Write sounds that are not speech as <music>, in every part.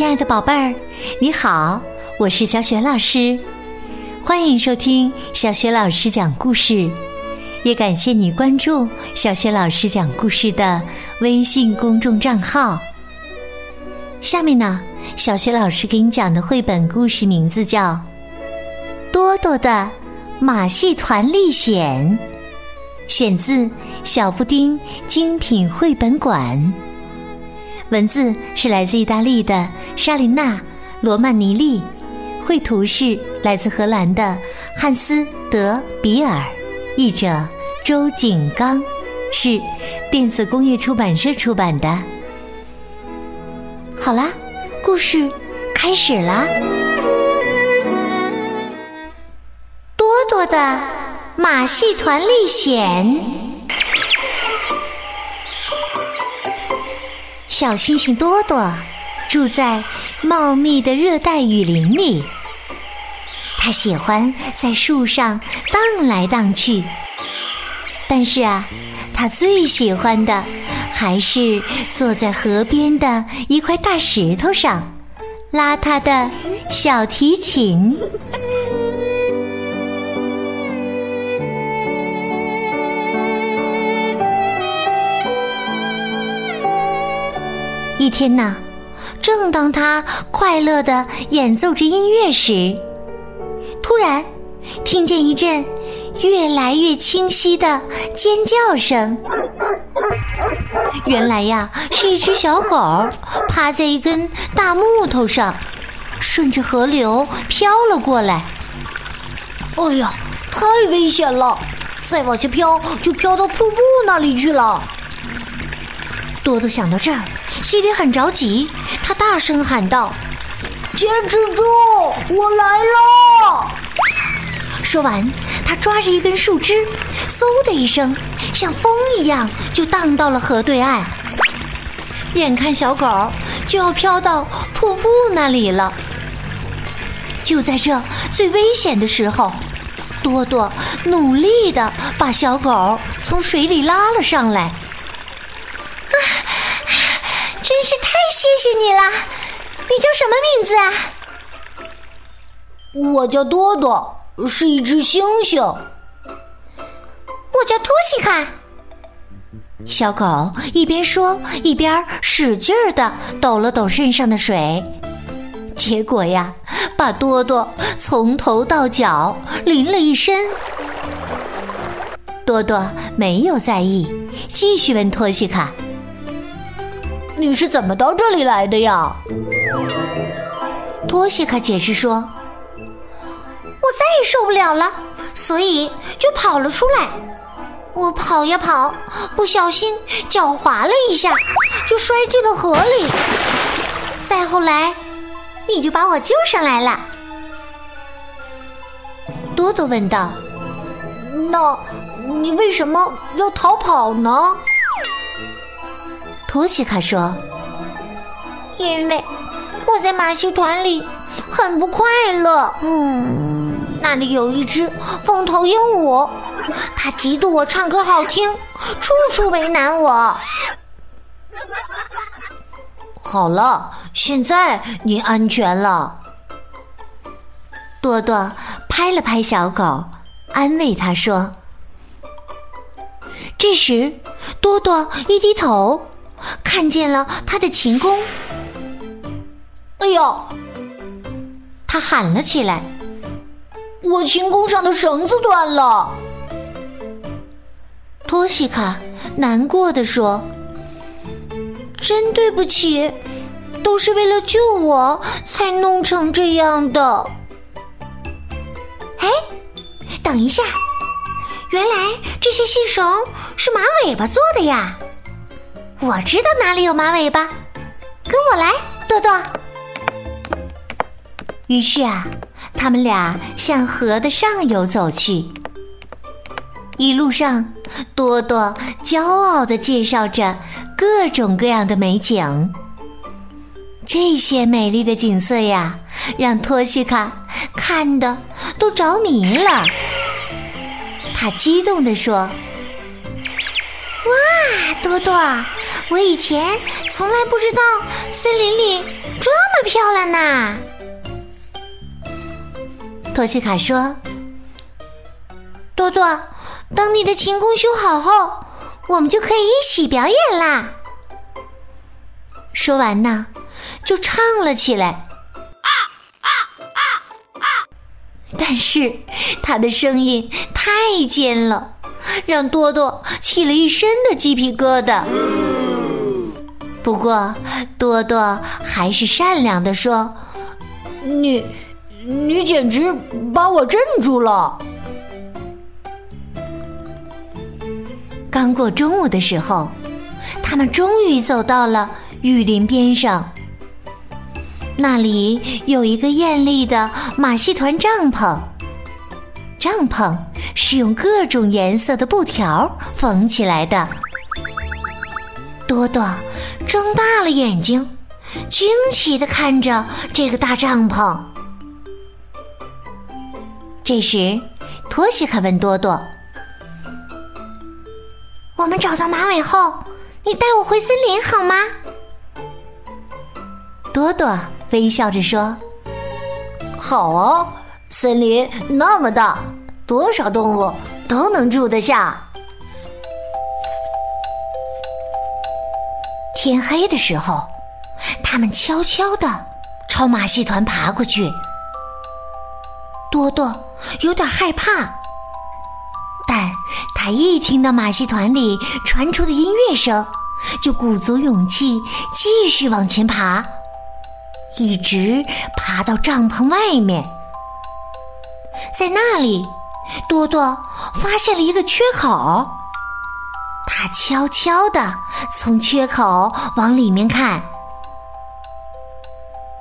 亲爱的宝贝儿，你好，我是小雪老师，欢迎收听小雪老师讲故事，也感谢你关注小雪老师讲故事的微信公众账号。下面呢，小雪老师给你讲的绘本故事名字叫《多多的马戏团历险》，选自《小布丁精品绘本馆》。文字是来自意大利的莎琳娜·罗曼尼利，绘图是来自荷兰的汉斯·德比尔，译者周景刚，是电子工业出版社出版的。好啦，故事开始啦！多多的马戏团历险。小星星多多住在茂密的热带雨林里，他喜欢在树上荡来荡去。但是啊，他最喜欢的还是坐在河边的一块大石头上，拉他的小提琴。一天呐，正当他快乐的演奏着音乐时，突然听见一阵越来越清晰的尖叫声。原来呀，是一只小狗趴在一根大木头上，顺着河流飘了过来。哎呀，太危险了！再往下飘，就飘到瀑布那里去了。多多想到这儿。心里很着急，他大声喊道：“坚持住，我来了！”说完，他抓着一根树枝，嗖的一声，像风一样就荡到了河对岸。眼看小狗就要飘到瀑布那里了，就在这最危险的时候，多多努力的把小狗从水里拉了上来。真是太谢谢你了！你叫什么名字啊？我叫多多，是一只猩猩。我叫托西卡。小狗一边说一边使劲儿的抖了抖身上的水，结果呀，把多多从头到脚淋了一身。多多没有在意，继续问托西卡。你是怎么到这里来的呀？托西卡解释说：“我再也受不了了，所以就跑了出来。我跑呀跑，不小心脚滑了一下，就摔进了河里。再后来，你就把我救上来了。”多多问道：“那，你为什么要逃跑呢？”托西卡说：“因为我在马戏团里很不快乐。嗯，那里有一只凤头鹦鹉，它嫉妒我唱歌好听，处处为难我。好了，现在你安全了。”多多拍了拍小狗，安慰他说：“这时，多多一低头。”看见了他的琴弓，哎呀！他喊了起来：“我琴弓上的绳子断了。”托西卡难过的说：“真对不起，都是为了救我才弄成这样的。”哎，等一下，原来这些细绳是马尾巴做的呀！我知道哪里有马尾巴，跟我来，多多。于是啊，他们俩向河的上游走去。一路上，多多骄傲的介绍着各种各样的美景。这些美丽的景色呀，让托西卡看的都着迷了。他激动地说：“哇，多多！”我以前从来不知道森林里这么漂亮呢。托西卡说：“多多，等你的琴弓修好后，我们就可以一起表演啦。”说完呢，就唱了起来。但是他的声音太尖了，让多多起了一身的鸡皮疙瘩。不过多多还是善良的说：“你，你简直把我镇住了。”刚过中午的时候，他们终于走到了雨林边上。那里有一个艳丽的马戏团帐篷，帐篷是用各种颜色的布条缝起来的。多多睁大了眼睛，惊奇的看着这个大帐篷。这时，托西卡问多多：“我们找到马尾后，你带我回森林好吗？”多多。微笑着说：“好啊，森林那么大，多少动物都能住得下。”天黑的时候，他们悄悄的朝马戏团爬过去。多多有点害怕，但他一听到马戏团里传出的音乐声，就鼓足勇气继续往前爬。一直爬到帐篷外面，在那里，多多发现了一个缺口。他悄悄地从缺口往里面看。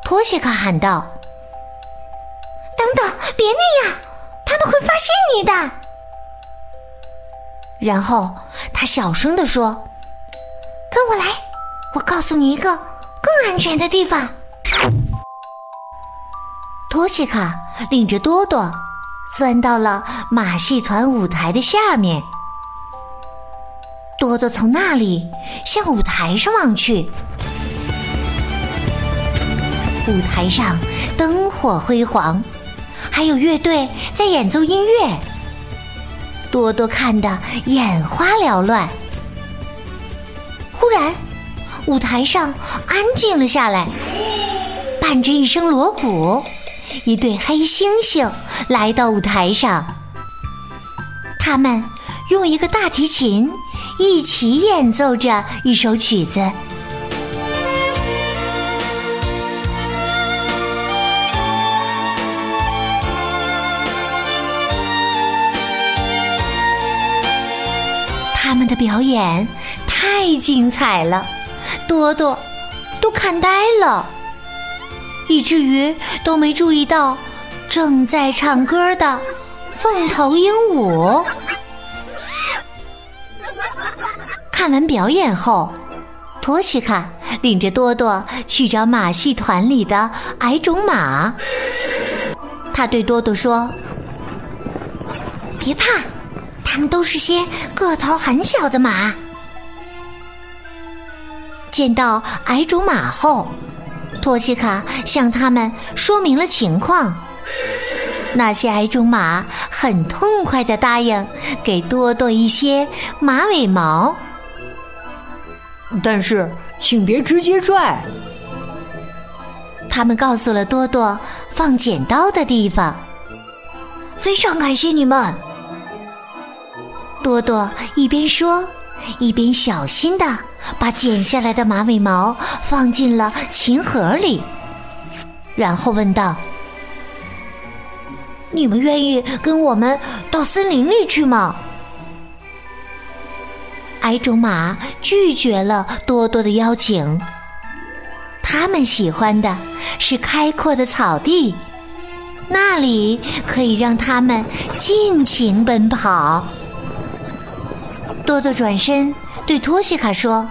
托西卡喊道：“等等，别那样，他们会发现你的。”然后他小声地说：“跟我来，我告诉你一个更安全的地方。”托西卡领着多多钻到了马戏团舞台的下面。多多从那里向舞台上望去，舞台上灯火辉煌，还有乐队在演奏音乐。多多看得眼花缭乱。忽然，舞台上安静了下来。伴着一声锣鼓，一对黑猩猩来到舞台上。他们用一个大提琴一起演奏着一首曲子。他们的表演太精彩了，多多都看呆了。以至于都没注意到正在唱歌的凤头鹦鹉。看完表演后，托西卡领着多多去找马戏团里的矮种马。他对多多说：“别怕，他们都是些个头很小的马。”见到矮种马后。托西卡向他们说明了情况，那些矮种马很痛快的答应给多多一些马尾毛，但是请别直接拽。他们告诉了多多放剪刀的地方。非常感谢你们。多多一边说，一边小心的。把剪下来的马尾毛放进了琴盒里，然后问道：“你们愿意跟我们到森林里去吗？”矮种马拒绝了多多的邀请。他们喜欢的是开阔的草地，那里可以让他们尽情奔跑。多多转身对托西卡说。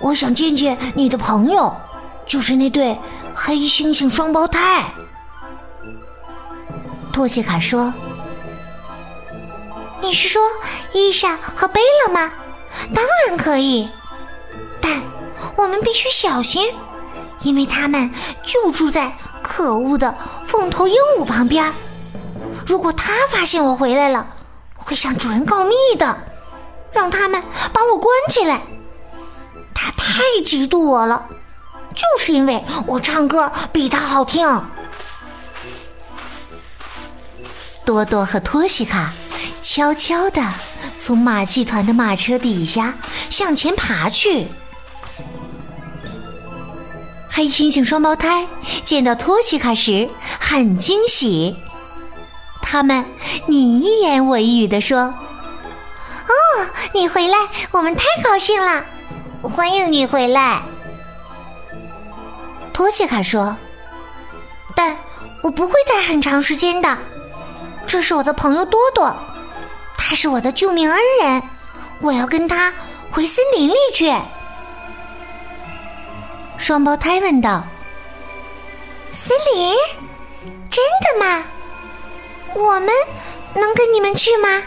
我想见见你的朋友，就是那对黑猩猩双胞胎。托西卡说：“你是说伊莎和贝拉吗？当然可以。”但我们必须小心，因为他们就住在可恶的凤头鹦鹉旁边。如果他发现我回来了，会向主人告密的，让他们把我关起来。他太嫉妒我了，就是因为我唱歌比他好听。多多和托西卡悄悄地从马戏团的马车底下向前爬去。黑猩猩双胞胎见到托西卡时很惊喜，他们你一言我一语地说：“哦，你回来，我们太高兴了，欢迎你回来。”托西卡说：“但我不会待很长时间的。”这是我的朋友多多，他是我的救命恩人，我要跟他回森林里去。双胞胎问道：“森林？真的吗？我们能跟你们去吗？”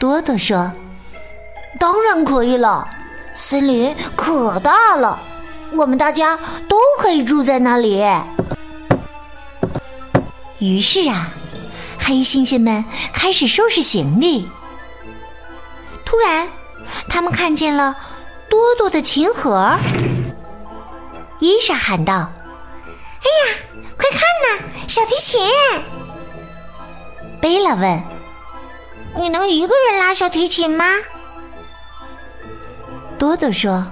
多多说：“当然可以了，森林可大了，我们大家都可以住在那里。”于是啊，黑猩猩们开始收拾行李。突然，他们看见了多多的琴盒。伊莎喊道：“哎呀，快看呐，小提琴！”贝拉问：“你能一个人拉小提琴吗？”多多说：“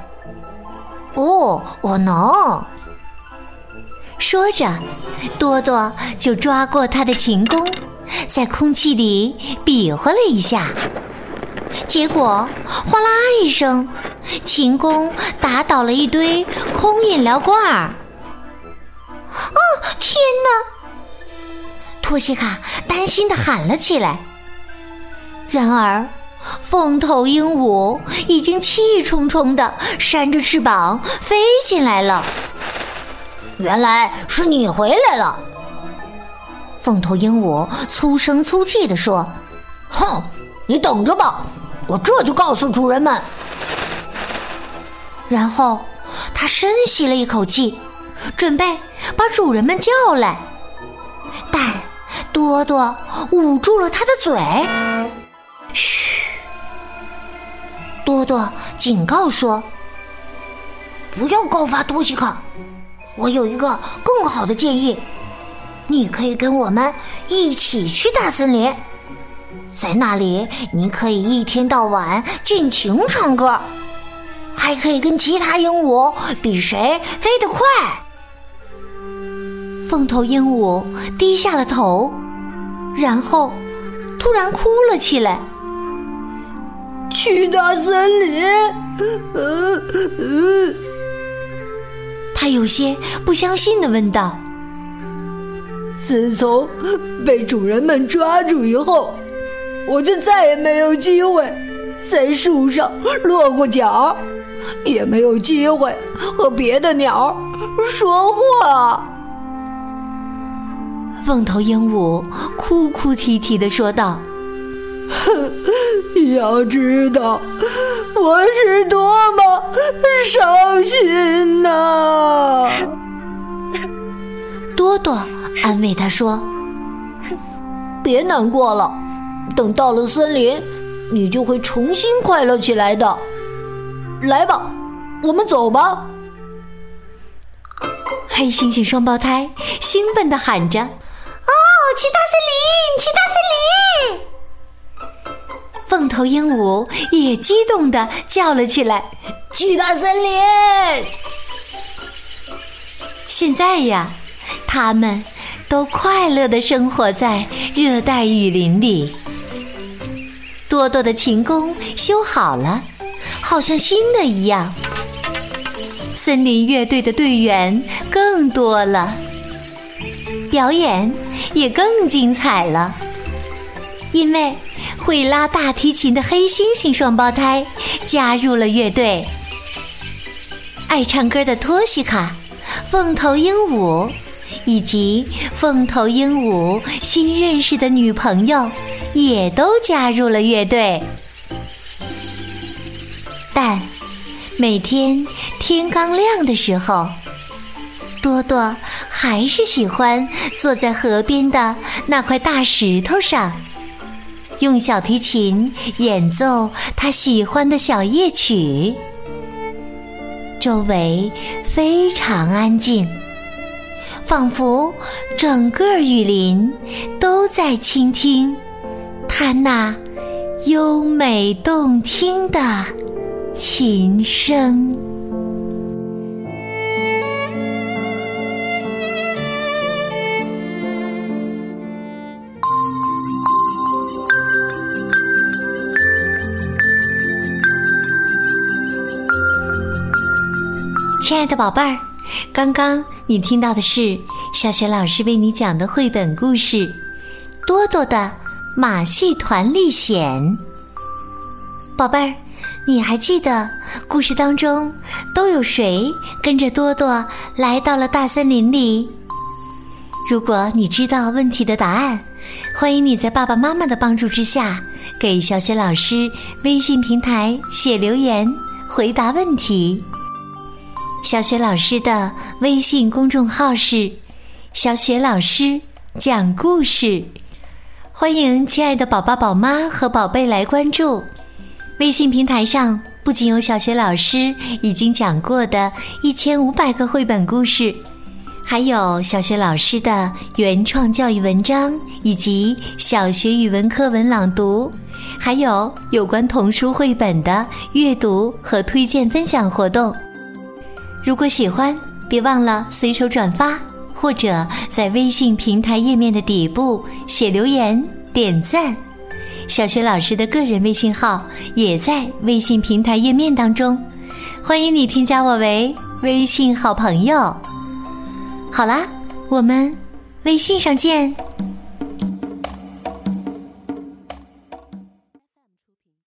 哦，我能。”说着，多多就抓过他的琴弓，在空气里比划了一下，结果哗啦一声，琴弓打倒了一堆空饮料罐儿。哦，天哪！托西卡担心的喊了起来。然而，凤头鹦鹉已经气冲冲的扇着翅膀飞进来了。原来是你回来了，凤头鹦鹉粗声粗气地说：“哼，你等着吧，我这就告诉主人们。”然后他深吸了一口气，准备把主人们叫来，但多多捂住了他的嘴。嘘，多多警告说：“不要告发多西卡。”我有一个更好的建议，你可以跟我们一起去大森林，在那里你可以一天到晚尽情唱歌，还可以跟其他鹦鹉比谁飞得快。凤头鹦鹉低下了头，然后突然哭了起来。去大森林，呃呃。他有些不相信的问道：“自从被主人们抓住以后，我就再也没有机会在树上落过脚，也没有机会和别的鸟说话。”凤头鹦鹉哭哭啼啼的说道：“哼 <laughs> 要知道。”我是多么伤心呐！多多安慰他说：“别难过了，等到了森林，你就会重新快乐起来的。来吧，我们走吧。”黑猩猩双胞胎兴奋的喊着：“哦，去大森林，去大森林！”凤头鹦鹉也激动的叫了起来：“去大森林！” <laughs> 现在呀，他们都快乐的生活在热带雨林里。多多的琴弓修好了，好像新的一样。森林乐队的队员更多了，表演也更精彩了，因为。会拉大提琴的黑猩猩双胞胎加入了乐队，爱唱歌的托西卡、凤头鹦鹉以及凤头鹦鹉新认识的女朋友也都加入了乐队。但每天天刚亮的时候，多多还是喜欢坐在河边的那块大石头上，用小提琴演奏他喜欢的小夜曲。周围非常安静，仿佛整个雨林都在倾听他那优美动听的琴声。亲爱的宝贝儿，刚刚你听到的是小雪老师为你讲的绘本故事《多多的马戏团历险》。宝贝儿，你还记得故事当中都有谁跟着多多来到了大森林里？如果你知道问题的答案，欢迎你在爸爸妈妈的帮助之下，给小雪老师微信平台写留言回答问题。小雪老师的微信公众号是“小雪老师讲故事”，欢迎亲爱的宝宝、宝妈和宝贝来关注。微信平台上不仅有小雪老师已经讲过的一千五百个绘本故事，还有小雪老师的原创教育文章以及小学语文课文朗读，还有有关童书绘本的阅读和推荐分享活动。如果喜欢，别忘了随手转发，或者在微信平台页面的底部写留言、点赞。小雪老师的个人微信号也在微信平台页面当中，欢迎你添加我为微信好朋友。好啦，我们微信上见。